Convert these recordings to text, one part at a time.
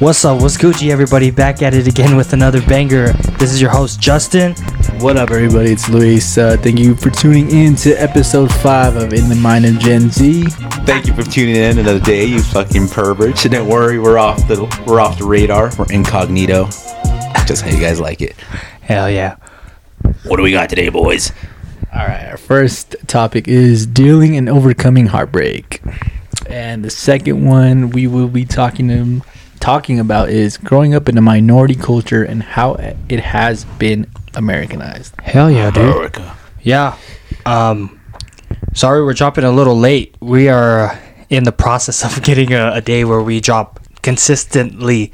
What's up? What's Gucci, everybody? Back at it again with another banger. This is your host, Justin. What up, everybody? It's Luis. Uh, thank you for tuning in to episode five of In the Mind of Gen Z. Thank you for tuning in another day, you fucking perverts. And don't worry, we're off the we're off the radar. We're incognito. Just how you guys like it. Hell yeah. What do we got today, boys? All right, our first topic is dealing and overcoming heartbreak, and the second one we will be talking to, talking about is growing up in a minority culture and how it has been Americanized. Hell yeah, dude. America. Yeah. Um, sorry we're dropping a little late. We are in the process of getting a, a day where we drop consistently,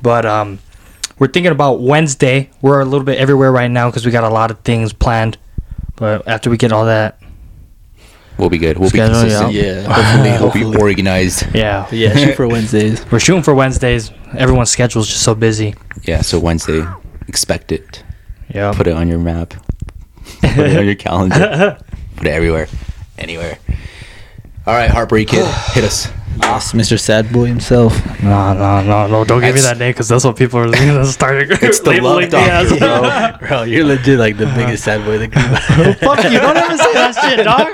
but um, we're thinking about Wednesday. We're a little bit everywhere right now because we got a lot of things planned. But after we get all that, We'll be good. We'll Schedule, be consistent. Yeah, Hopefully, hopefully. we'll be organized. yeah, yeah, shoot for Wednesdays. we're shooting for Wednesdays. Everyone's schedule is just so busy. Yeah, so Wednesday, expect it. Yeah. Put it on your map. Put it on your calendar. Put it everywhere. Anywhere. All right, Heartbreak Kid, hit us. Yes, Mr. Sad Boy himself. No, no, no, no! Don't give me that name because that's what people are gonna start. It's the love labeling as. doctor, bro. Bro, you're legit like the biggest sad boy of the group. Fuck you! Don't ever say that shit, dog.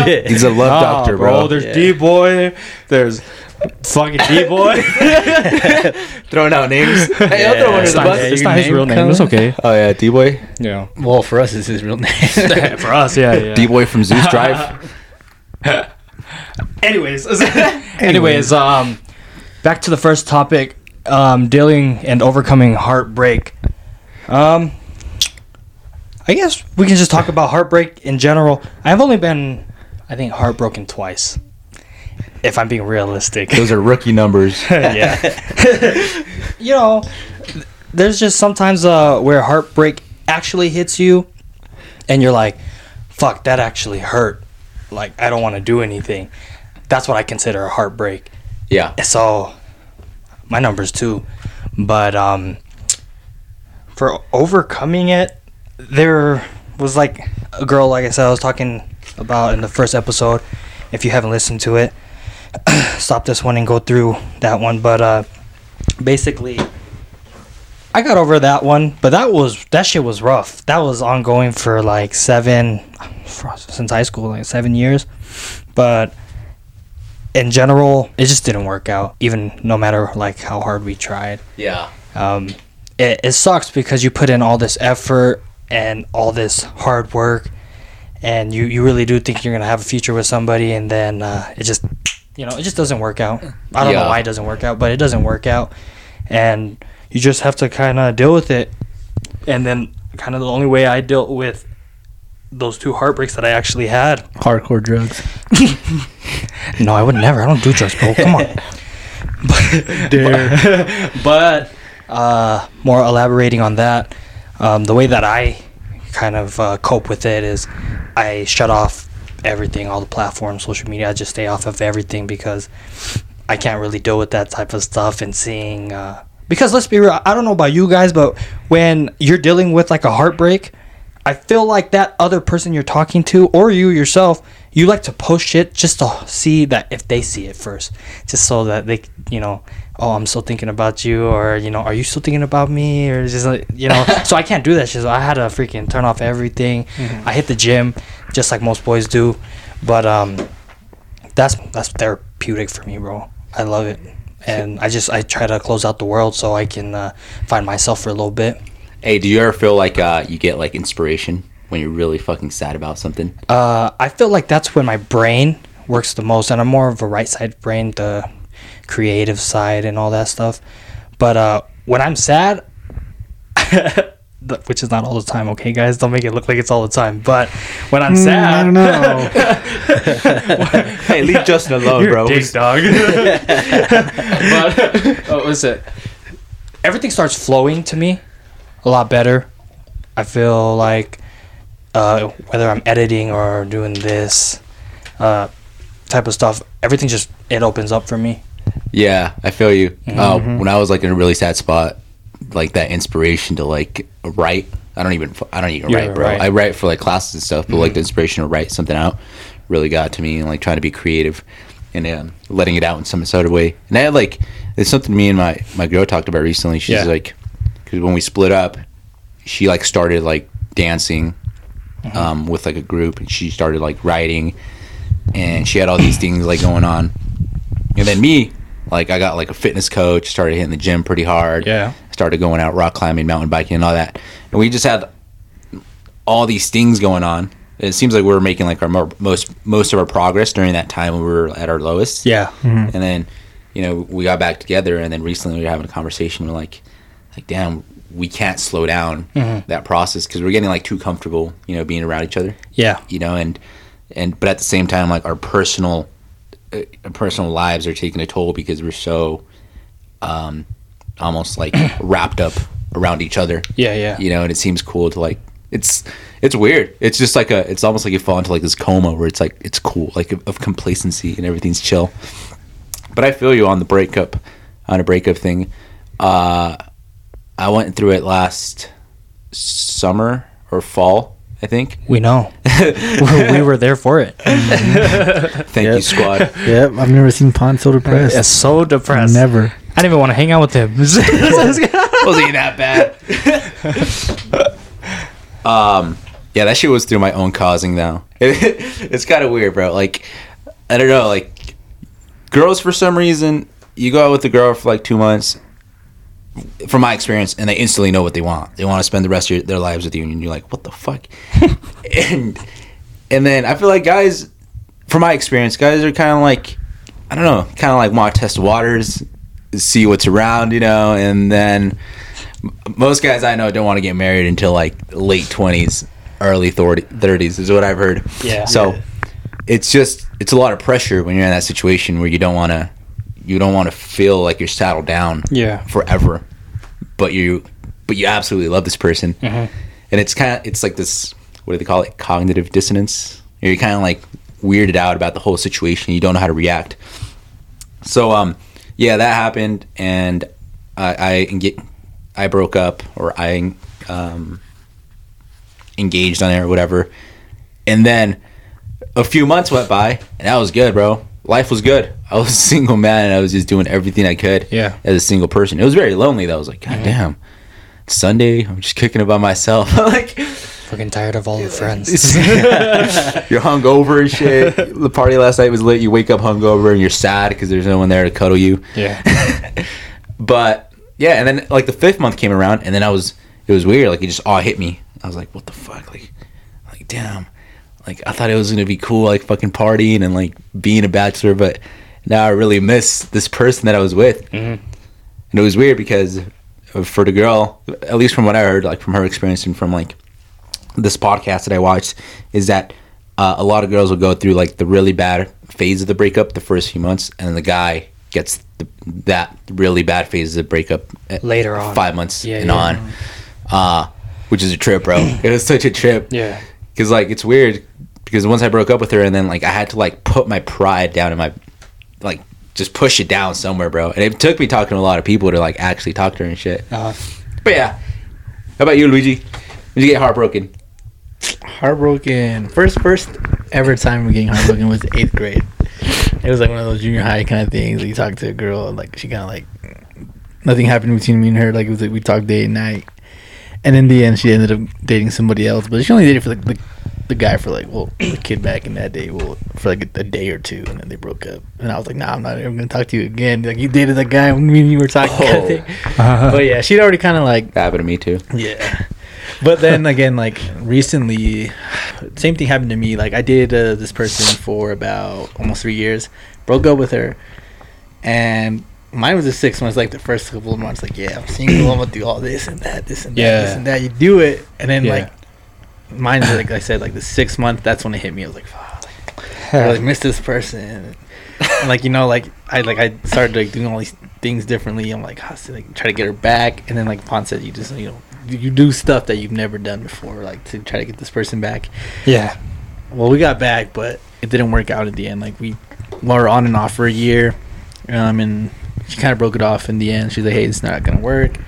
legit. He's a love Nah, doctor, bro. There's Yeah. D boy. There's fucking D boy. Throwing out names. Hey, I'll throw one it's not, bus. it's not his name real name. It's okay. Oh yeah, D boy. Yeah. Well, for us, it's his real name. For us, yeah, yeah. D boy from Zeus Drive. Anyways, anyways, um, back to the first topic, um, dealing and overcoming heartbreak. Um, I guess we can just talk about heartbreak in general. I've only been, I think, heartbroken twice. If I'm being realistic. Those are rookie numbers. yeah. you know, there's just sometimes uh, where heartbreak actually hits you, and you're like, "Fuck, that actually hurt." Like I don't want to do anything. That's what I consider a heartbreak. Yeah. So, my numbers too, but um, for overcoming it, there was like a girl, like I said, I was talking about in the first episode. If you haven't listened to it, stop this one and go through that one. But uh, basically, I got over that one. But that was that shit was rough. That was ongoing for like seven, for, since high school, like seven years. But in general, it just didn't work out. Even no matter like how hard we tried Yeah. um, it, it sucks because you put in all this effort and all this hard work and you, you really do think you're gonna have a future with somebody and then uh, it just you know it just doesn't work out i don't know why it doesn't work out but it doesn't work out and you just have to kind of deal with it and then kind of the only way i dealt with those two heartbreaks that i actually had Hardcore drugs. no i would never i don't do drugs bro come on Dare. but uh, more elaborating on that, um, the way that I kind of uh, cope with it is I shut off everything, all the platforms, social media. I just stay off of everything because I can't really deal with that type of stuff and seeing. Uh, because let's be real, I don't know about you guys, but when you're dealing with like a heartbreak, I feel like that other person you're talking to or you yourself, you like to post shit just to see that if they see it first, just so that they, you know, oh, I'm still thinking about you, or you know, are you still thinking about me, or just like, you know, so I can't do that shit. So I had to freaking turn off everything. I hit the gym, just like most boys do, but um, that's that's therapeutic for me, bro. I love it, and I just I try to close out the world so I can uh, find myself for a little bit. Hey, do you ever feel like uh, you get like inspiration when you're really fucking sad about something? Uh, I feel like that's when my brain works the most, and I'm more of a right side brain, the creative side and all that stuff. But uh, when I'm sad, which is not all the time, okay, guys, don't make it look like it's all the time. But when I'm sad, I don't know. hey, leave Justin alone, You're bro. a dick dog. but what was it? Everything starts flowing to me a lot better. I feel like uh, whether I'm editing or doing this uh, type of stuff, everything just it opens up for me. Yeah, I feel you. Mm-hmm. Uh, when I was like in a really sad spot, like that inspiration to like write. I don't even. I don't even write, bro. write. I write for like classes and stuff, but like the inspiration to write something out really got to me and like trying to be creative. and um, letting it out in some sort of way. And I had like it's something me and my my girl talked about recently. She's Yeah. like, because when we split up, she like started like dancing um, with like a group, and she started like writing, and she had all these things like going on. And then me, like I got like a fitness coach, started hitting the gym pretty hard. Yeah. Started going out rock climbing, mountain biking, and all that. And we just had all these things going on. It seems like we were making like our mo- most most of our progress during that time when we were at our lowest. Yeah. And then, you know, we got back together, and then recently we were having a conversation. We're like, like, damn, we can't slow down that process because we're getting like too comfortable, you know, being around each other Yeah. you know and and but at the same time like our personal uh, personal lives are taking a toll because we're so um almost like wrapped up around each other Yeah. Yeah. you know and it seems cool to like it's it's weird it's just like a it's almost like you fall into like this coma where it's like it's cool like of, of complacency and everything's chill but i feel you on the breakup on a breakup thing uh i went through it last summer or fall i think We know. we we were there for it. Thank you, squad. Yep, I've never seen Pon so depressed. It's so depressed. Never. I didn't even want to hang out with him. Wasn't he that bad? um, yeah, that shit was through my own causing, though. it's kind of weird, bro. Like, I don't know, like, girls for some reason, you go out with a girl for like two months, from my experience, and they instantly know what they want. They want to spend the rest of your, their lives with you, and you're like, what the fuck? and and then I feel like guys, from my experience, guys are kind of like, I don't know, kind of like want to test waters, see what's around, you know, and then most guys I know don't want to get married until like late twenties, early thirties is what I've heard. Yeah. So it's just it's a lot of pressure when you're in that situation where you don't want to you don't want to feel like you're saddled down Yeah. forever, but you but you absolutely love this person, Mhm. and it's kind of it's like this what do they call it cognitive dissonance. You're kind of like weirded out about the whole situation. You don't know how to react. So um, yeah, that happened, and I I get I broke up or I um engaged on it or whatever, and then a few months went by, and that was good, bro. Life was good. I was a single man, and I was just doing everything I could Yeah. as a single person. It was very lonely, though. I was like, God damn, Sunday, I'm just kicking it by myself. like, Fucking tired of all the friends. you're hungover and shit. The party last night was lit. You wake up hungover and you're sad because there's no one there to cuddle you. yeah. but yeah, and then like the fifth month came around, and then I was it was weird. Like it just all hit me. I was like, what the fuck? Like, like damn. Like I thought it was gonna be cool, like fucking partying and like being a bachelor, but now I really miss this person that I was with. Mhm. And it was weird because for the girl, at least from what I heard, like from her experience and from like this podcast that I watched, is that uh, a lot of girls will go through like the really bad phase of the breakup the first few months, and then the guy gets the, that really bad phase of the breakup Later on. five months Yeah, and yeah. on, uh, which is a trip, bro. it was such a trip Yeah. because like it's weird because once I broke up with her and then like I had to like put my pride down in my like just push it down somewhere, bro. And it took me talking to a lot of people to like actually talk to her and shit. Uh, But yeah, how about you, Luigi? Did you get heartbroken? Heartbroken. First, first ever time we getting heartbroken was eighth grade. It was like one of those junior high kind of things. Like you talk to a girl, and, like she kind of like nothing happened between me and her. Like it was like we talked day and night, and in the end, she ended up dating somebody else. But she only dated for like the, the guy for like well the kid back in that day well for like a, a day or two, and then they broke up. And I was like, Nah, I'm not ever gonna talk to you again. Like you dated that guy when you were talking. Oh. thing. But yeah, she'd already kind of like That happened to me too. yeah. But then again, like recently, same thing happened to me. Like I dated uh, this person for about almost three years, broke up with her, and mine was the six months. Like the first couple of months, like yeah, I'm single. I'm gonna do all this and that, this and that, this and that. You do it, and then Yeah. like mine, like I said, like the six month. That's when it hit me. I was like, fuck, like, I like miss this person. And, like you know, like I like I started like doing all these things differently. I'm like, oh, so, like try to get her back, and then like Pon said, you just you know you do stuff that you've never done before, like to try to get this person back. yeah. Well, we got back, but it didn't work out at the end. Like we were on and off for a year, um, and she kind of broke it off in the end. She's like, "Hey, it's not gonna work,"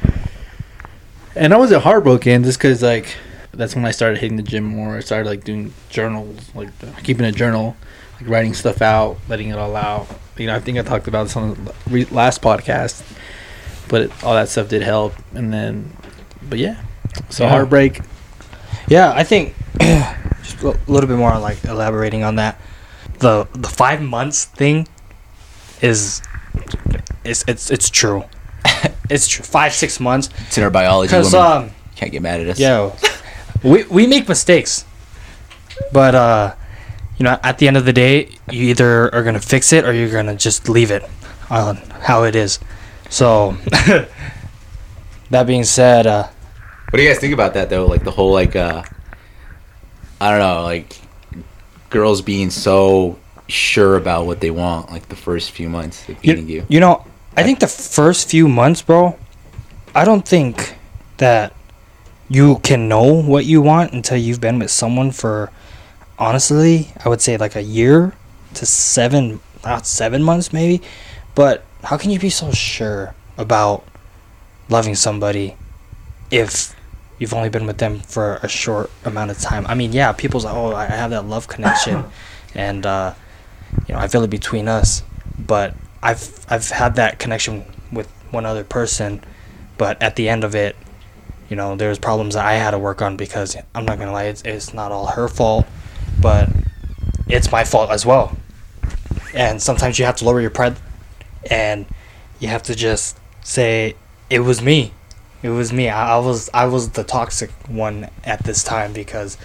and I wasn't heartbroken just because like that's when I started hitting the gym more. I started like doing journals, like keeping a journal like writing stuff out, letting it all out. You know, I think I talked about this on the last podcast, but it, all that stuff did help. And then, but yeah, so Yeah. heartbreak. Yeah, I think just a little bit more on like elaborating on that. The the five months thing is it's it's it's true. it's true. Five six months It's in our biology. because um can't get mad at us. yo we we make mistakes, but uh you know at the end of the day you either are gonna fix it or you're gonna just leave it on how it is. So that being said, uh What do you guys think about that though? Like the whole like uh I don't know, like girls being so sure about what they want like the first few months of meeting you. You know, I think the first few months, bro, I don't think that you can know what you want until you've been with someone for honestly, I would say like a year to 7 not 7 months maybe. But how can you be so sure about loving somebody if you've only been with them for a short amount of time? I mean, yeah, people's like, "Oh, I have that love connection." and uh you know, I feel it between us, but I've I've had that connection with one other person, but at the end of it, you know, there's problems that I had to work on because I'm not gonna lie, it's, it's not all her fault, but it's my fault as well. And sometimes you have to lower your pride, and you have to just say it was me. It was me. I, I was I was the toxic one at this time because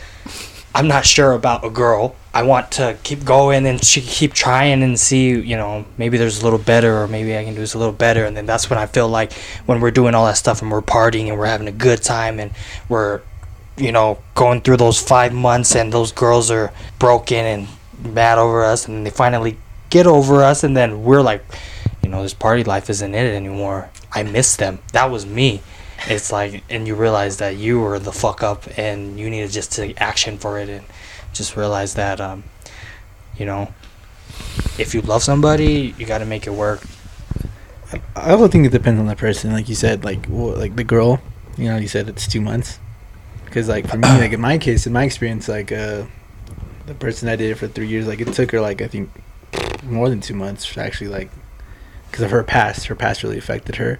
I'm not sure about a girl. I want to keep going and she keep trying and see, you know, maybe there's a little better or maybe I can do this a little better. And then that's when I feel like when we're doing all that stuff and we're partying and we're having a good time and we're, you know, going through those five months and those girls are broken and mad over us and they finally get over us and then we're like, you know, this party life isn't it anymore. I miss them. That was me. It's like, and you realize that you were the fuck up and you need to just take action for it and just realize that, um, you know, if you love somebody, you got to make it work. I also think it depends on the person. Like you said, like well, like the girl. You know, you said it's two months. Because like for me, like in my case, in my experience, like uh, the person I did it for three years, like it took her like I think more than two months to actually, like because of her past. Her past really affected her.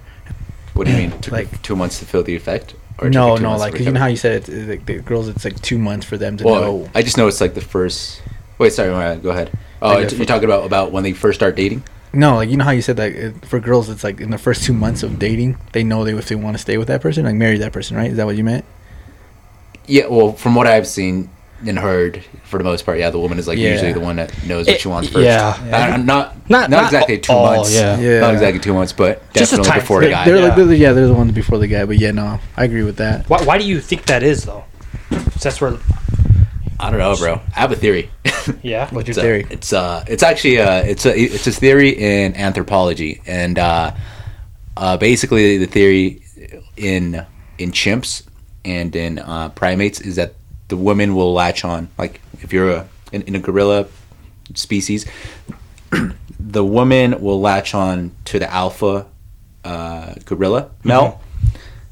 What do you mean? Took Like- two months to feel the effect? Or no, no, like you know how you said it's, it's like the girls, it's like two months for them to Well, know. I just know it's like the first. Wait, sorry. uh, Go ahead. Oh, Like you're, you're talking about about when they first start dating. No, like you know how you said that it, for girls, it's like in the first two months of dating, they know they if they want to stay with that person, like marry that person, right? Is that what you meant? Yeah. Well, from what I've seen and heard, for the most part, yeah, the woman is like Yeah. usually the one that knows what It- she wants first. yeah. Not Not- not not exactly two all, months. yeah. Yeah. Not exactly two months, but Just a definitely time before the guy. They're like, yeah. they're- yeah, they're the ones before the guy, but yeah, no, I agree with that. Why, why do you think that is though? That's where, I don't know, bro. I have a theory. yeah. What's your it's a- theory? it's uh, it's actually uh, it's a it's a theory in anthropology, and uh, uh, basically the theory in in chimps and in uh, primates is that the woman will latch on. Like if you're a in, in a gorilla species, the woman will latch on to the alpha uh, gorilla male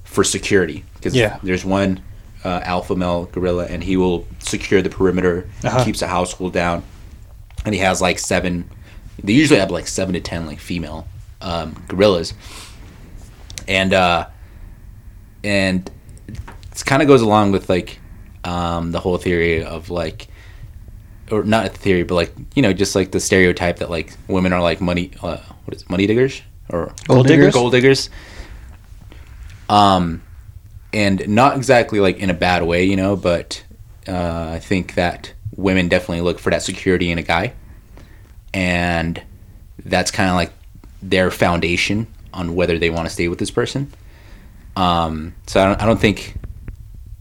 for security because Yeah. there's one uh, alpha male gorilla and he will secure the perimeter, Uh-huh. keeps the household down, and he has like seven. They usually have like seven to ten like female um, gorillas, and uh, and it kind of goes along with like um, the whole theory of like or not a theory, but like you know, just like the stereotype that like women are like money, uh, what is it, money diggers or Gold diggers? Gold diggers. Um, and not exactly like in a bad way, you know, but uh, I think that women definitely look for that security in a guy, and that's kind of like their foundation on whether they want to stay with this person. Um, so I don't, I don't think.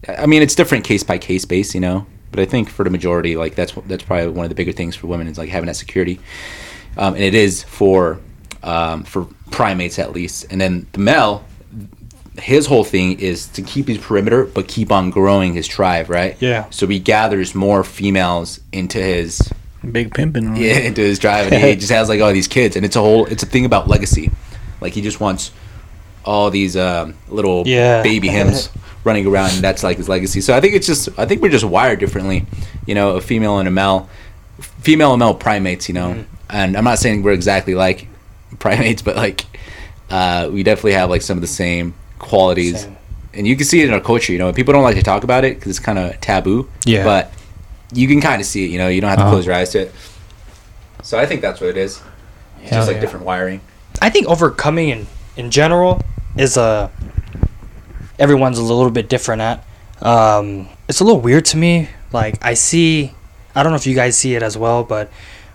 I mean, it's different case by case base, you know. But I think for the majority, like that's that's probably one of the bigger things for women is like having that security, um, and it is for um, for primates at least. And then the male, his whole thing is to keep his perimeter, but keep on growing his tribe, right? Yeah. So he gathers more females into his Big pimping. yeah, into his drive, and he just has like all these kids, and it's a whole, it's a thing about legacy. Like he just wants all these um, little Yeah. baby hymns running around, and that's like his legacy. So I think it's just, I think we're just wired differently. You know, a female and a male, female and male primates, you know. Mm-hmm. And I'm not saying we're exactly like primates, but like uh, we definitely have like some of the same qualities. Same. And you can see it in our culture, you know. People don't like to talk about it because it's kind of taboo. Yeah. But you can kind of see it, you know. You don't have to Uh-huh. close your eyes to it. So I think that's what it is. It's Hell just like yeah. different wiring. I think overcoming in in general is a everyone's a little bit different at. Um, it's a little weird to me. Like I see, I don't know if you guys see it as well, but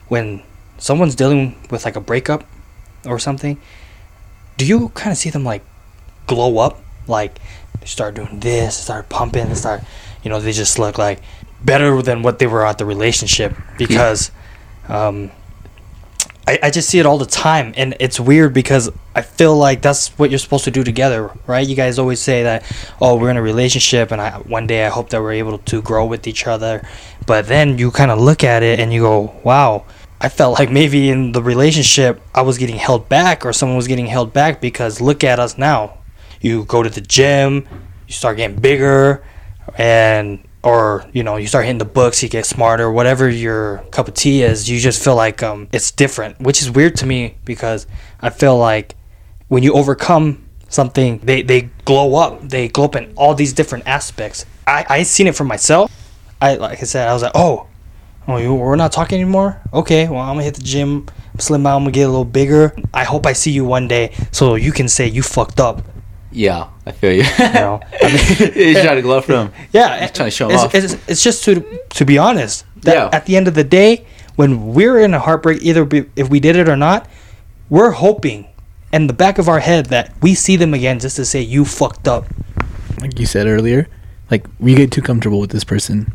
when someone's dealing with like a breakup or something, do you kind of see them like glow up? Like they start doing this, start pumping, start, you know, they just look like better than what they were at the relationship because. Um, I, I just see it all the time and it's weird because I feel like that's what you're supposed to do together, right? You guys always say that, oh, we're in a relationship and I one day I hope that we're able to grow with each other. But then you kind of look at it and you go, wow, I felt like maybe in the relationship I was getting held back or someone was getting held back because look at us now. You go to the gym, you start getting bigger and or you know you start hitting the books you get smarter whatever your cup of tea is you just feel like um, it's different which is weird to me because i feel like when you overcome something they, they glow up they glow up in all these different aspects. I i seen it for myself. I like i said i was like oh oh you, we're not talking anymore? Okay well i'm gonna hit the gym slim out i'm gonna get a little bigger. I hope i see you one day so you can say you fucked up Yeah, I feel you. you know I mean, He's trying to glow from. yeah, He's trying to show 'em it's, off. It's, it's just to to be honest. That Yeah. At the end of the day, when we're in a heartbreak, either be, if we did it or not, we're hoping in the back of our head that we see them again just to say you fucked up. like you said earlier, like we get too comfortable with this person,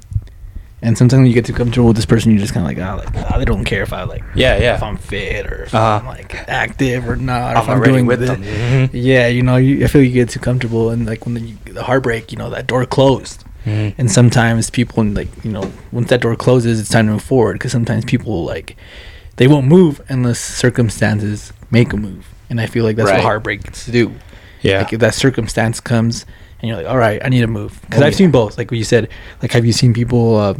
and sometimes when you get too comfortable with this person, you're just kind of like, oh, like ah, they don't care if I like, Yeah, yeah. if I'm fit or if Uh-huh. I'm like active or not, or I'm if I'm doing with them. Mhm. Yeah, you know, you, I feel you get too comfortable, and like when the, the heartbreak, you know, that door closed. Mhm. And sometimes people, like you know, once that door closes, it's time to move forward. Because sometimes people like they won't move unless circumstances make a move. And I feel like that's Right. what heartbreak gets to do. Yeah. Like if that circumstance comes and you're like, all right, I need to move. Because Oh, I've yeah. seen both. Like what you said, like have you seen people uh,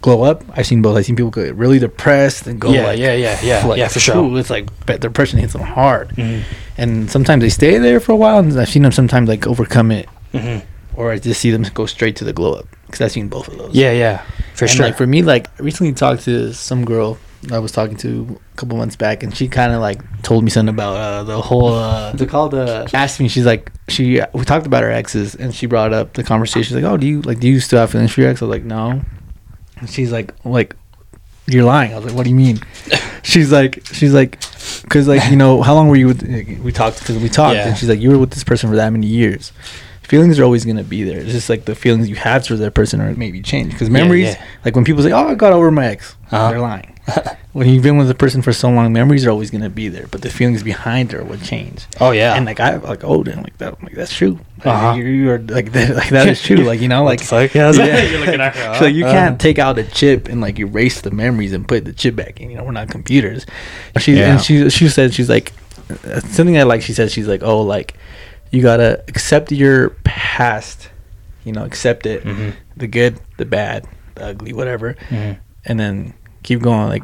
glow up? I've seen both. I've seen people get really depressed and go Yeah, like, yeah, yeah, yeah, like, yeah, for sure. ooh, it's like but depression hits them hard. Mhm. And sometimes they stay there for a while, and I've seen them sometimes like overcome it, Mhm. or I just see them go straight to the glow up. Because I've seen both of those. Yeah, yeah, for and sure. Like for me, like I recently talked to some girl I was talking to a couple months back, and she kind of like told me something about uh, the whole. Uh, it called? Uh, asked me. She's like, she. We talked about her exes, and she brought up the conversation. She's like, "Oh, do you like? Do you still have feelings for your ex?" I was like, "No." And she's like, "Like, you're lying." I was like, "What do you mean?" she's like, she's like, because like you know, how long were you with? We talked because we talked, Yeah. and she's like, you were with this person for that many years. Feelings are always gonna be there. It's just like the feelings you have for that person are maybe changed. Because memories, yeah. like when people say, "Oh, I got over my ex," Uh-huh. they're lying. when you've been with a person for so long, memories are always gonna be there, but the feelings behind it would change. oh yeah. And like I like oh damn like that I'm like that's true. Like, Uh-huh. you're, you're like that like that is true. Like you know like fuck? Yeah, yeah. you're looking at her. Like you uh, can't take out a chip and like erase the memories and put the chip back in. You know we're not computers. She Yeah. and she she said she's like something I like. She said she's like oh like you gotta accept your past. You know accept it, Mhm. the good, the bad, the ugly, whatever, Mhm. and then keep going. Like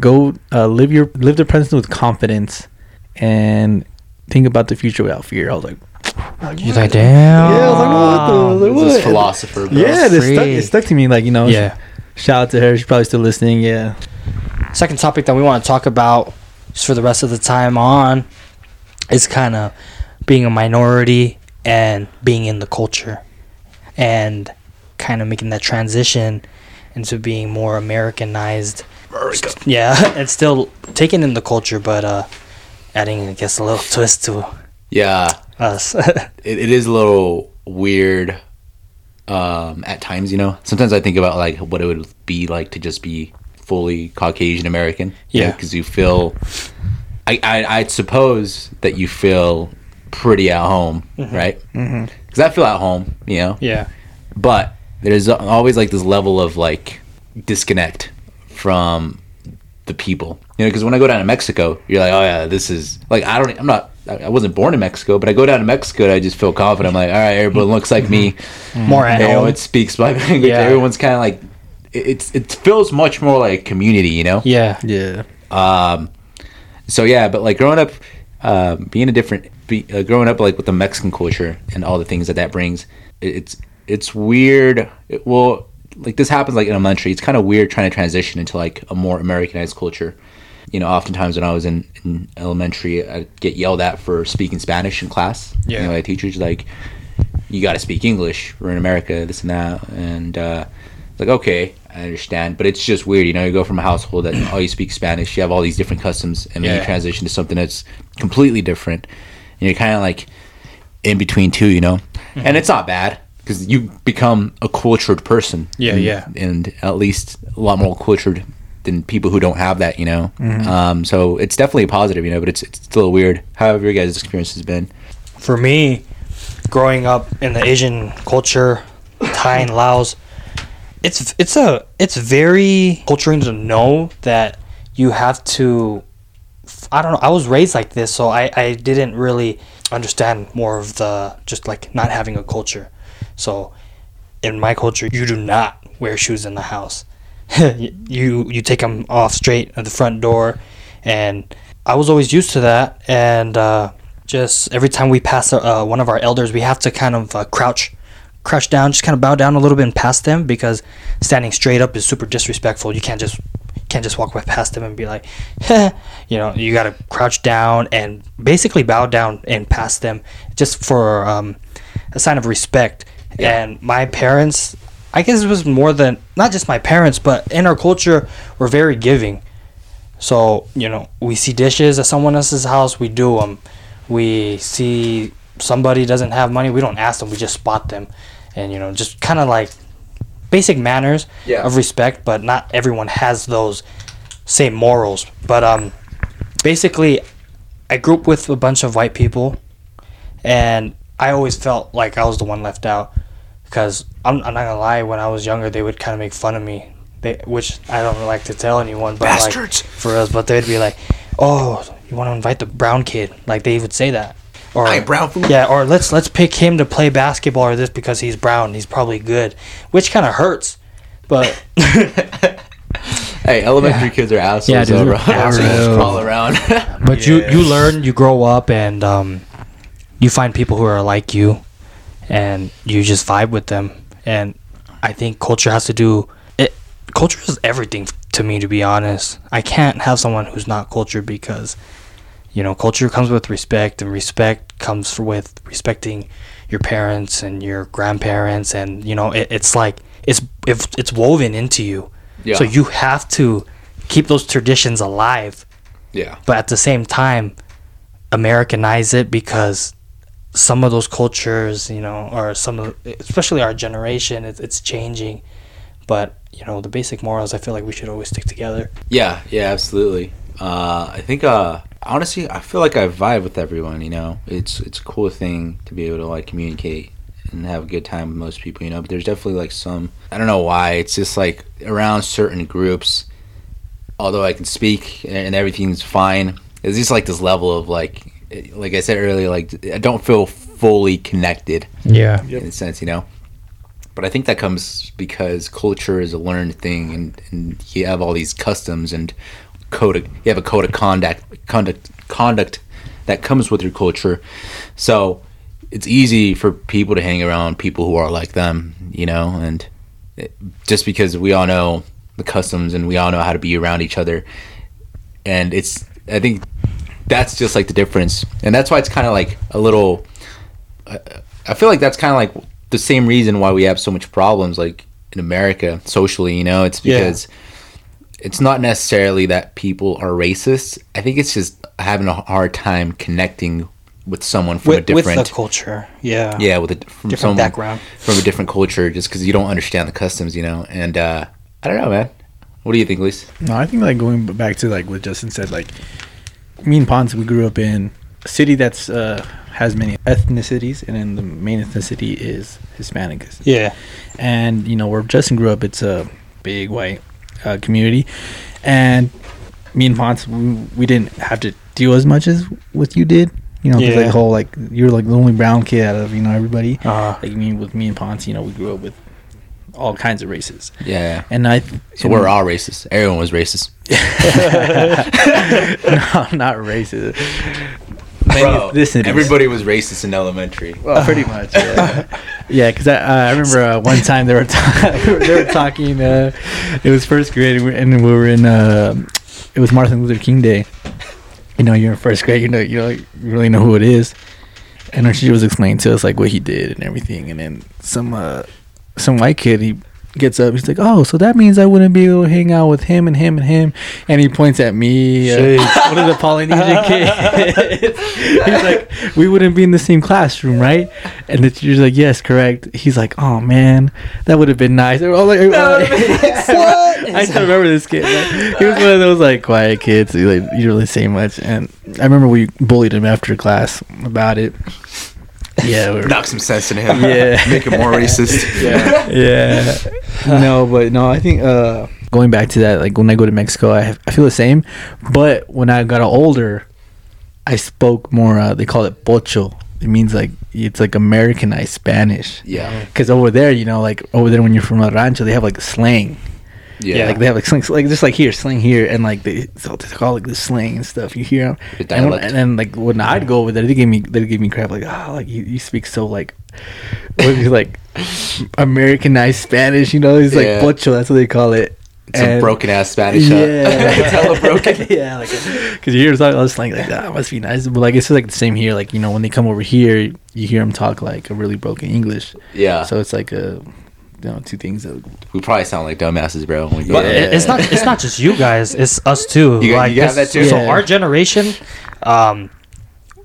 go uh, live your live the present with confidence and think about the future without fear. I was like, You're like, damn. Yeah, I was like, what the- I was This what? philosopher. Bro. yeah, it stuck, it stuck to me. Like you know, Yeah. Shout out to her. She's probably still listening. Yeah. second topic that we want to talk about just for the rest of the time on is kind of being a minority and being in the culture and kind of making that transition into being more Americanized. Yeah, and still taking in the culture, but uh, adding, I guess, a little twist to Yeah, us. it, it is a little weird um, at times. You know, sometimes I think about like what it would be like to just be fully Caucasian American. Yeah. because you feel. I, I I'd suppose that you feel pretty at home, right? Mm-hmm. Because I feel at home, you know. yeah. but there's always like this level of like disconnect from the people you know because when i go down to mexico you're like oh yeah this is like i don't i'm not i I wasn't born in mexico but i go down to mexico and i just feel confident i'm like all right everyone looks like me More at you know home. it speaks my language Yeah. everyone's kind of like it- it's it feels much more like a community, you know. Yeah. Yeah. Um, so yeah, but like growing up, uh, being a different, be, uh, growing up like with the Mexican culture and all the things that that brings, it, it's it's weird. It, well, like this happens like in elementary. It's kind of weird trying to transition into like a more Americanized culture. You know, oftentimes when I was in, in elementary, I'd get yelled at for speaking Spanish in class. Yeah. You know, my teachers like, you got to speak English. We're in America, this and that, and uh, like okay, I understand, but it's just weird. You know, you go from a household that all you speak Spanish, you have all these different customs, and then you transition to something that's completely different, you're kind of like in between two. You know, Mm-hmm. and it's not bad because you become a cultured person. Yeah, and, yeah. and at least a lot more cultured than people who don't have that. You know, Mm-hmm. um, so it's definitely a positive. You know, but it's it's still weird. How have your guys' experience has been? For me, growing up in the Asian culture, Thai and Laos, it's it's a it's very culturing to know that you have to. I don't know. I was raised like this, so I I didn't really understand more of the just like not having a culture. So, in my culture, you do not wear shoes in the house. you you take them off straight at the front door, and I was always used to that. And uh, just every time we pass uh, one of our elders, we have to kind of uh, crouch, crouch down, just kind of bow down a little bit and pass them because standing straight up is super disrespectful. You can't just can't just walk right past them and be like, you know, you gotta crouch down and basically bow down and pass them just for um, a sign of respect. And my parents, I guess it was more than not just my parents, but in our culture, we're very giving. So you know, we see dishes at someone else's house, we do them. We see somebody doesn't have money, we don't ask them, we just spot them, and you know, just kind of like basic manners Yeah. of respect. But not everyone has those same morals. But um, basically, I grew up with a bunch of white people, and I always felt like I was the one left out because I'm, I'm not gonna lie. When I was younger, they would kind of make fun of me, they, which I don't like to tell anyone. But Bastards. like for us, but they'd be like, "Oh, you want to invite the brown kid?" Like they would say that. Or, I brown food. Yeah, or let's let's pick him to play basketball or this because he's brown. He's probably good, which kind of hurts. But Hey, elementary kids are assholes, Yeah, dude, bro. they're Assholes real. all around. But you you learn, you grow up, and um, you find people who are like you, and you just vibe with them. And I think culture has to do it. Culture is everything to me, to be honest. I can't have someone who's not cultured because, you know, culture comes with respect, and respect comes with respecting your parents and your grandparents, and you know, it, it's like it's if it's woven into you. Yeah. So you have to keep those traditions alive yeah. but at the same time americanize it because some of those cultures you know or some of especially our generation it's, it's changing but you know the basic morals i feel like we should always stick together Yeah, yeah, absolutely. Uh, I think, uh, honestly, I feel like I vibe with everyone. You know, it's it's a cool thing to be able to like communicate and have a good time with most people. You know, but there's definitely like some I don't know why it's just like around certain groups. Although I can speak and everything's fine, it's just like this level of like, like I said earlier, like I don't feel fully connected yeah in a sense, you know. But I think that comes because culture is a learned thing, and, and you have all these customs and code. Of, you have a code of conduct, conduct, conduct that comes with your culture. So it's easy for people to hang around people who are like them, you know. And it, just because we all know the customs and we all know how to be around each other, and it's I think that's just like the difference, and that's why it's kind of like a little. I feel like that's kind of like the same reason why we have so much problems like in America socially, you know, it's Yeah. Because it's not necessarily that people are racist. I think it's just having a hard time connecting with someone from a with, with different the culture yeah yeah, with a from Different someone background. from a different culture just cuz you don't understand the customs, you know. And uh I don't know, man. What do you think, Luis? No, I think like going back to like what Justin said, like me and Ponce, we grew up in a city that's uh, has many ethnicities, and then the main ethnicity is Hispanic. yeah And you know where Justin grew up, it's a big white uh, community, and me and Ponce, we, we didn't have to deal as much as what you did. You know, Yeah. like whole like you're like the only brown kid out of you know everybody. uh, Like me with me and Ponce, you know, we grew up with all kinds of races. Yeah. And I So we're all racist. Everyone was racist. no, I'm not racist. Bro, ethnicities. everybody was racist in elementary. Well, pretty much. Yeah, yeah. Because I, uh, I remember uh, one time they were ta- they were talking. Uh, it was first grade, and we- were in. Uh, it was Martin Luther King Day. You know, you're in first grade. You know, you know, you really know who it is. And then she was explaining to us like what he did and everything. And then some uh, some white kid he gets up. He's like, "Oh, so that means I wouldn't be able to hang out with him and him and him." And he points at me, uh, one of the Polynesian kids. He's like, "We wouldn't be in the same classroom, right?" And the teacher's like, "Yes, correct." He's like, "Oh man, that would have been nice." They're all like, I still remember this kid. man. He was one of those like quiet kids. He like didn't really say much, and I remember we bullied him after class about it. Yeah, we were- Knock some sense into him. Yeah. Make him more racist. yeah, yeah. No, but no, I think uh, going back to that, like when I go to Mexico, I have, I feel the same. But when I got older, I spoke more. Uh, they call it pocho. It means like it's like Americanized Spanish. Yeah. Because over there, you know, like over there when you're from a rancho, they have like slang. Yeah. Like they have like slings, like just like here, sling here, and like they so they call like the slang and stuff. You hear 'em. The and, when- and then like when I'd go over there, they gave me they give me crap like oh like you, you speak so like what is like Americanized Spanish, you know? It's like Yeah. pocho, that's what they call it. Some And- broken ass Spanish. Yeah, It's hella broken. yeah, like because you hear talk all slang like that must be nice, but like it's like the same here. Like you know when they come over here, you hear them talk like a really broken English. Yeah. So it's like a you know two things that we probably sound like dumbasses, bro. when we go But there. it's not it's not just you guys, it's us too. You got- you got this- that too? So Yeah. our generation, um,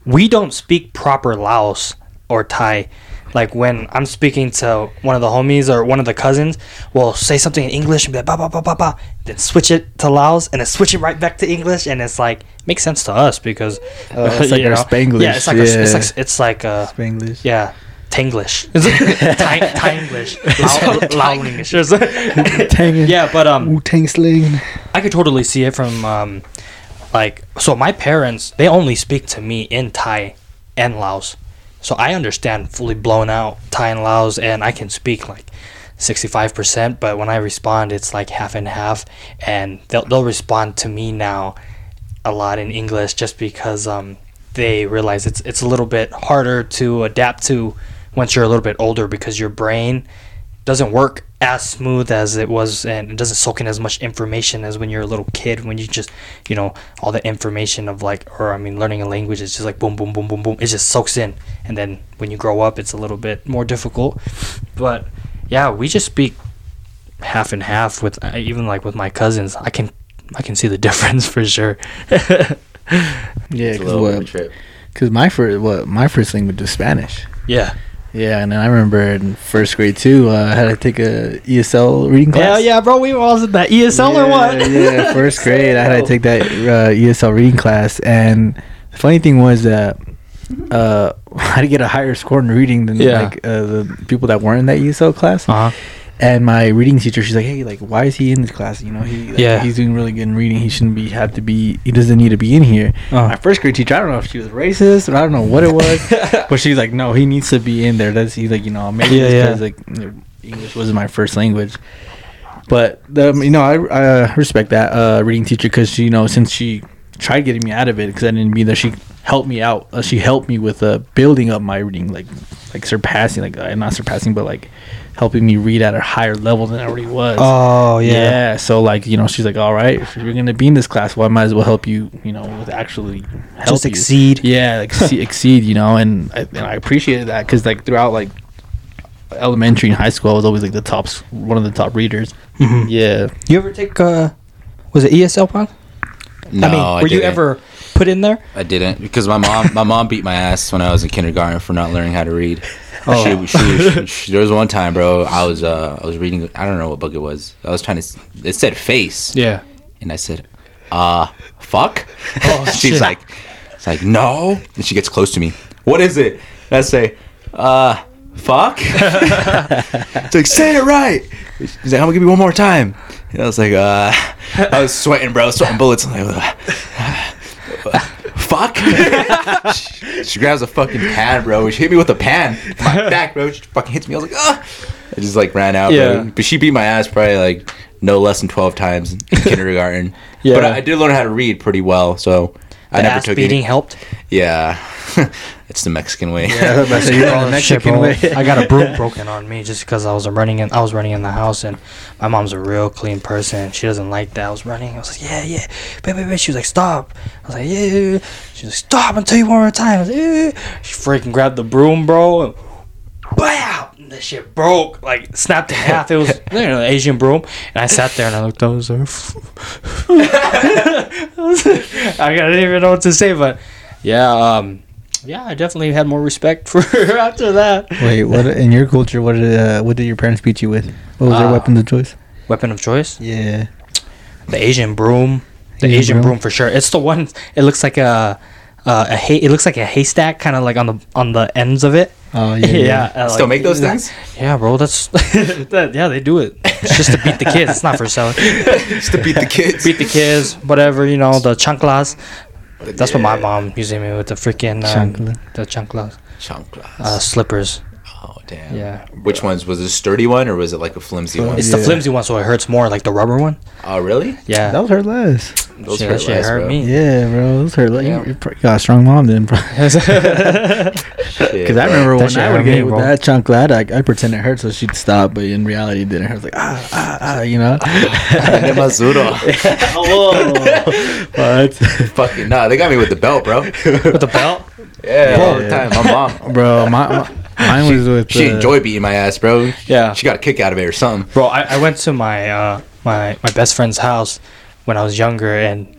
we don't speak proper Laos or Thai. Like when I'm speaking to one of the homies or one of the cousins, we'll say something in English and be like ba ba ba ba ba, then switch it to Laos and then switch it right back to English, and it's like makes sense to us because Oh, it's like you know? Spanglish, Yeah, it's like our- it's like it's like uh, Spanglish. yeah. Tanglish, Thai, Thai English, Lao, Lao English. Yeah, but um, Wu Tang slang. I could totally see it from um, like so my parents they only speak to me in Thai and Laos. So I understand fully blown out Thai and Laos and I can speak like 65%, but when I respond it's like half and half and they'll they'll respond to me now a lot in English just because um they realize it's it's a little bit harder to adapt to once you're a little bit older because your brain doesn't work as smooth as it was and it doesn't soak in as much information as when you're a little kid when you just you know all the information of like or i mean learning a language is just like boom boom boom boom boom. It just soaks in. And then when you grow up it's a little bit more difficult. But yeah we just speak half and half with uh, even like with my cousins. I can i can see the difference for sure. Yeah, It's a little bit of a because because my first what my first language was Spanish. yeah Yeah, and then I remember in first grade too, uh, I had to take a ESL reading class. yeah yeah bro we were all in that esl or what Yeah, yeah, first grade, I had to take that uh, ESL reading class, and the funny thing was that uh, I had to get a higher score in reading than Yeah. like uh, the people that weren't in that ESL class. uh-huh And my reading teacher, she's like, "Hey, like, why is he in this class? You know, he like, Yeah. he's doing really good in reading. He shouldn't be have to be. He doesn't need to be in here." Uh-huh. My first grade teacher, I don't know if she was racist or I don't know what it was, but she's like, "No, he needs to be in there." That's he's like, you know, maybe Yeah, it's yeah. like English wasn't my first language, but the you know I I uh, respect that uh, reading teacher because you know since she tried getting me out of it because I didn't mean that she helped me out. Uh, she helped me with uh, building up my reading, like like surpassing, like uh, not surpassing, but like helping me read at a higher level than I already was. oh Yeah. Yeah. So like you know, she's like, all right, if you're gonna be in this class, well, I might as well help you. You know, with actually help just you. exceed Yeah, like exceed, exceed. You know, and I, and I appreciated that because like throughout like elementary and high school, I was always like the top, one of the top readers. Mhm. Yeah. You ever take uh was it ESL pod? No, I mean, were you didn't. ever put in there? I didn't because my mom my mom beat my ass when I was in kindergarten for not learning how to read. Oh. She, she, she, there was one time, bro. I was uh I was reading. I don't know what book it was. I was trying to. It said face, Yeah. and I said, uh, fuck. Oh, She's shit. like, it's like no, and she gets close to me. What is it? And I say, uh, fuck. it's like say it right. She's like, I'm gonna give you one more time. And I was like, uh, I was sweating, bro, sweating bullets. I'm like, uh, she, grabs a fucking pan, bro. She hit me with a pan. My back, bro. She fucking hits me. I was like, ah. I just like ran out. Yeah. But, but she beat my ass probably like no less than twelve times in kindergarten. Yeah. But I, I did learn how to read pretty well, so I never ass took beating any. helped. Yeah, it's the Mexican way. Yeah, so you're on the Mexican shit, way. I got a broom broken on me just because I was running in. I was running in the house, and my mom's a real clean person. She doesn't like that. I was running. I was like, yeah, yeah, babe, babe, babe. She was like, stop. I was like, yeah. yeah, yeah. She was like, stop. I'll tell you one more time. I was like, yeah. She freaking grabbed the broom, bro. And Bam! And That shit broke, like snapped in half. It was you know, an Asian broom, and I sat there and I looked. I was like, I didn't even know what to say, but yeah, um, yeah, I definitely had more respect for her after that. Wait, what in your culture? What did uh, what did your parents beat you with? What was their weapon of choice? Weapon of choice? Yeah, The Asian broom. The Asian Asian, broom? broom. for sure. It's the one. It looks like a. Uh, a hay, it looks like a haystack, kind of like on the on the ends of it. oh yeah, yeah, uh, Still like- make those things? Yeah, bro. That's that, yeah, they do it. It's just to beat the kids. It's not for selling. just to beat the kids. beat the kids, whatever, you know, the chanclas. That's what my mom used to me with the freaking um, Chancla. the chanclas, Chanclas. uh, slippers. Oh damn. Yeah, Which ones was it? A sturdy one or was it like a flimsy one? it's Yeah. the flimsy one, so it hurts more, like the rubber one. Oh really? Yeah, that was her less. Those shit, hurt that shit less, hurt bro. me. Yeah, bro, those hurt. Like, Yeah. you, you got a strong mom then, bro. Shit, Because I bro. remember when shit I hurt would get hit with bro. that chocolate, I I pretend it hurt so she'd stop, but in reality it didn't hurt. I was like ah ah ah, you know. De Mazuro. What? Fucking nah, they got me with the belt, bro. with the belt. Yeah, all the Yeah. time. My mom. bro, my, my mine was with. She uh, enjoyed beating my ass, bro. Yeah. She got a kick out of it or something. Bro, I, I went to my uh my my best friend's house when I was younger and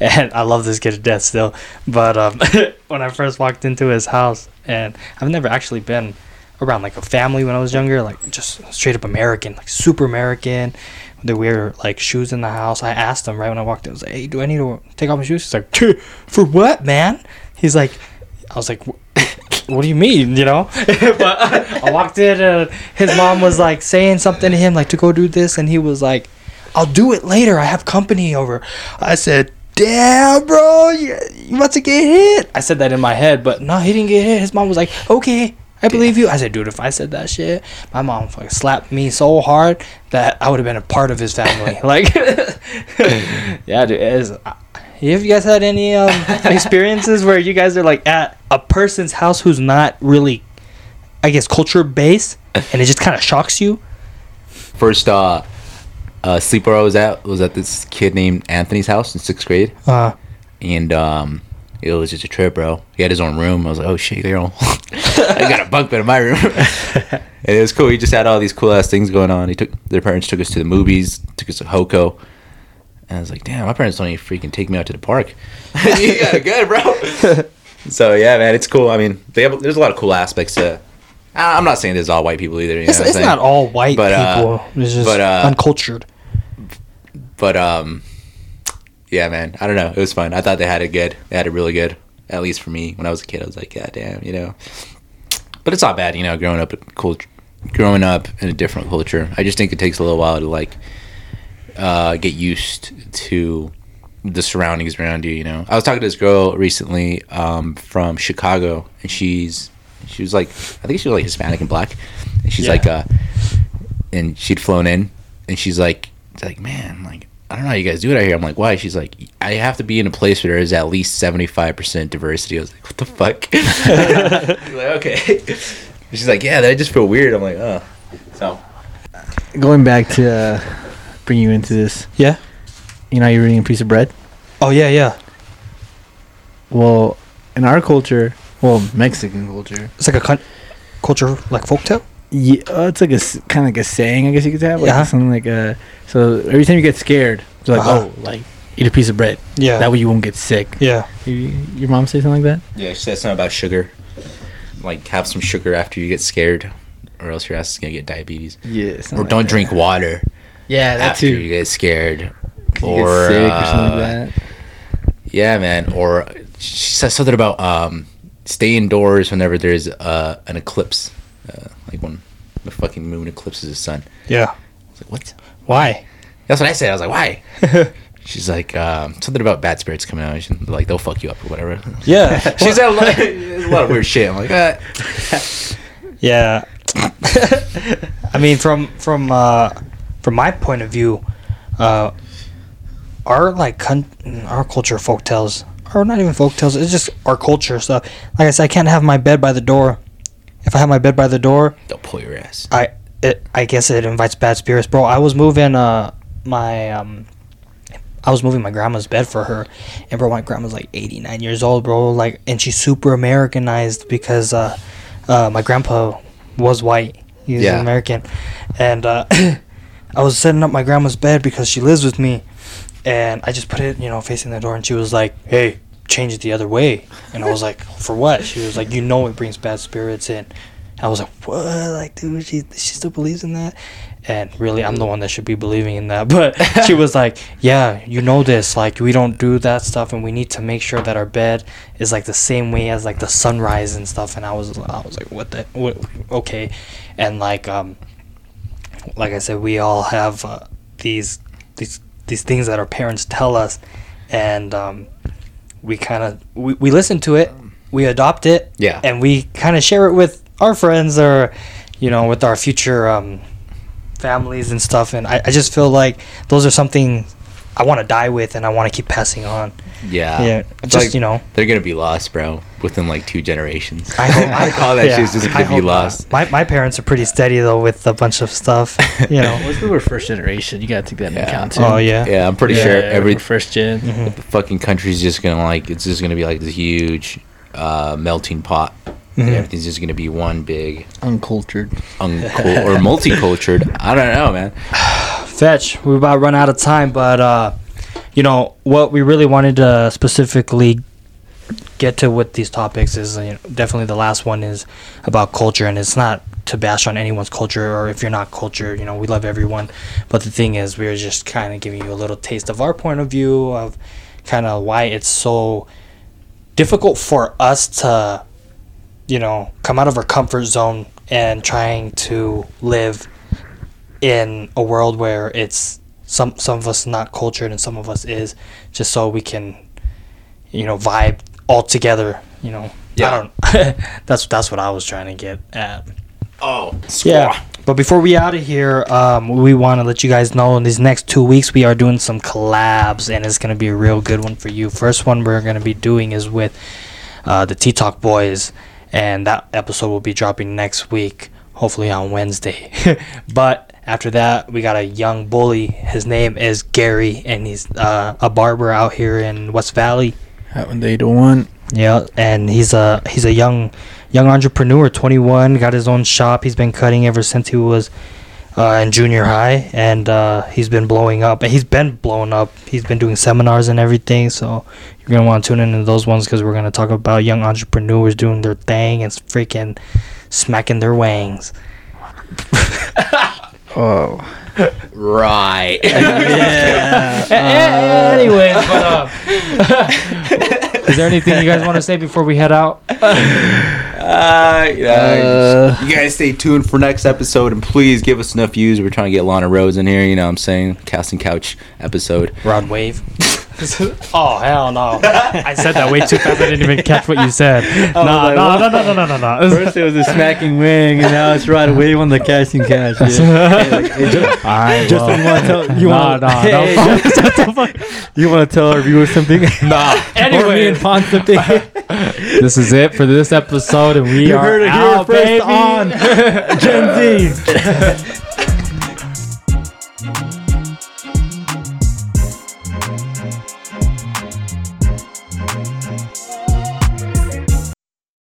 and I love this kid to death still. But um when I first walked into his house and I've never actually been around like a family when I was younger, like just straight up American, like super American. They wear like shoes in the house. I asked him right when I walked in, I was like, Hey, do I need to take off my shoes? He's like, For what, man? He's like I was like "Wh- what do you mean, you know? but I walked in and his mom was like saying something to him, like to go do this, and he was like, I'll do it later. I have company over. I said, Damn, bro, you, you about to get hit. I said that in my head, but no, he didn't get hit. His mom was like, Okay, I believe you. I said, Dude, if I said that shit, my mom slapped me so hard that I would have been a part of his family. like, yeah, dude. It is, have you guys had any um, experiences where you guys are like at a person's house who's not really, I guess, culture based, and it just kind of shocks you? First uh, uh, sleeper I was at was at this kid named Anthony's house in sixth grade, Uh, and um, it was just a trip, bro. He had his own room. I was like, oh shit, girl, I got a bunk bed in my room. and it was cool. He just had all these cool ass things going on. He took their parents took us to the movies, took us to Hoko. And I was like, damn, my parents don't even freaking take me out to the park. you got it good, bro. so yeah, man, it's cool. I mean, they have there's a lot of cool aspects to. I- I'm not saying this is all white people either. You it's know it's not all white But, uh, people. It's just but, uh, uncultured. but um, yeah, man, I don't know. It was fun. I thought they had it good. They had it really good. At least for me, when I was a kid, I was like, yeah, damn, you know. But it's not bad, you know, growing up in culture, growing up in a different culture. I just think it takes a little while to like uh, get used to the surroundings around you. You know, I was talking to this girl recently um, from Chicago, and she's she was like, I think she was like Hispanic and black, and she's Yeah. like, uh, and she'd flown in, and she's like, it's like, man, like. I don't know how you guys do it out here. I'm like, why? She's like, I have to be in a place where there is at least 75% diversity. I was like, what the fuck? Like, okay. She's like, yeah, that just feel weird. I'm like, oh. So, Going back to uh, bring you into this, Yeah. you know, you're eating a piece of bread. Oh yeah, yeah. Well, in our culture, well, Mexican culture, It's like a cun- culture like folktale. yeah, uh, it's like a kind of like a saying, I guess you could have, like Yeah. something like a. So every time you get scared, it's like, Uh-huh. oh, like eat a piece of bread. Yeah. That way you won't get sick. yeah. You, your mom say something like that? yeah, she said something about sugar. Like, have some sugar after you get scared, or else your ass is going to get diabetes. Yeah. Or don't drink water Yeah, that after too. you get scared. Or, get sick or something uh, like that. Yeah, man. Or she said something about um, stay indoors whenever there's uh, an eclipse. Uh, like when the fucking moon eclipses the sun. Yeah. I was like, what? Why? That's what I said. I was like, why? She's like, um, something about bad spirits coming out. She's like, they'll fuck you up or whatever. Yeah. She said a lot, a lot of weird shit. I'm like, ah. Yeah. I mean, from from uh, from my point of view, uh, our like con- our culture folk tales, or not even folk tales. It's just our culture stuff. Like I said, I can't have my bed by the door. If I have my bed by the door, They'll pull your ass. I it I guess it invites bad spirits, bro. I was moving uh my um I was moving my grandma's bed for her, and bro, my grandma's like 89 years old, bro. Like, and she's super Americanized because uh, uh my grandpa was white. He was Yeah. American, and uh, I was setting up my grandma's bed because she lives with me, and I just put it, you know, facing the door, and she was like, "Hey, change it the other way," and I was like, "For what?" She was like, "You know, it brings bad spirits in." I was like, "What? Like, dude, she she still believes in that?" And really, I'm the one that should be believing in that. But she was like, "Yeah, you know this. Like, we don't do that stuff, and we need to make sure that our bed is like the same way as like the sunrise and stuff." And I was, I was like, "What the? What? Okay." And like, um, like I said, we all have uh, these these these things that our parents tell us, and um, we kind of we, we listen to it, we adopt it, Yeah. and we kind of share it with our friends or you know with our future um, families and stuff. And I, I just feel like those are something I want to die with, and I want to keep passing on. Yeah. Yeah, It's just like you know. they're gonna be lost, bro, within like two generations. I hope I call that shit's just gonna be hope not. lost. My my parents are pretty steady though with a bunch of stuff, you know. Well, we were first generation. You gotta take that into account too. oh yeah. Yeah, I'm pretty Yeah, sure yeah, every first gen. Mhm. the fucking country's just gonna like it's just gonna be like this huge uh, melting pot. Mhm. Everything's just gonna be one big Uncultured. uncul- or multicultured. I don't know, man. Fetch, we're about run out of time, but uh, you know what we really wanted to specifically get to with these topics is you know, definitely the last one is about culture, and it's not to bash on anyone's culture or if you're not culture, you know, we love everyone. But the thing is, we're just kind of giving you a little taste of our point of view of kind of why it's so difficult for us to, you know, come out of our comfort zone and trying to live in a world where it's some some of us not cultured and some of us is just so we can you know vibe all together you know. Yeah. I don't that's that's what I was trying to get at. Oh, yeah. but before we out of here um, we want to let you guys know in these next two weeks we are doing some collabs and it's going to be a real good one for you. First one we're going to be doing is with uh, the T Talk Boys, and that episode will be dropping next week, hopefully on Wednesday. but after that, we got a young bully. His name is Gary, and he's uh, a barber out here in West Valley. Day to one. Yeah, and he's a he's a young young entrepreneur, 21, got his own shop. He's been cutting ever since he was uh, in junior high, and uh, he's been blowing up. And he's been blowing up. He's been doing seminars and everything. So you're gonna want to tune into those ones because we're gonna talk about young entrepreneurs doing their thing and freaking smacking their wangs. Oh. right. yeah. Anyways, but uh, is there anything you guys want to say before we head out? Uh, yeah, Uh, you guys stay tuned for next episode and please give us enough views. We're trying to get Lana Rose in here, you know what I'm saying? Casting Couch episode. Rod Wave. oh hell no! I said that way too fast. I didn't even catch what you said. Oh, no, like, no, no, no, no, no, no, no. First it was a smacking wing, and now it's right away on the casting couch. Yeah. Hey, like, hey, Ju- All right, Justin, you want to tell? You Nah, want nah, hey, no. You want to tell our viewers something? Nah. Anyway, and Pon something. this is it for this episode, and we you are heard it here out, first baby. on Gen Z.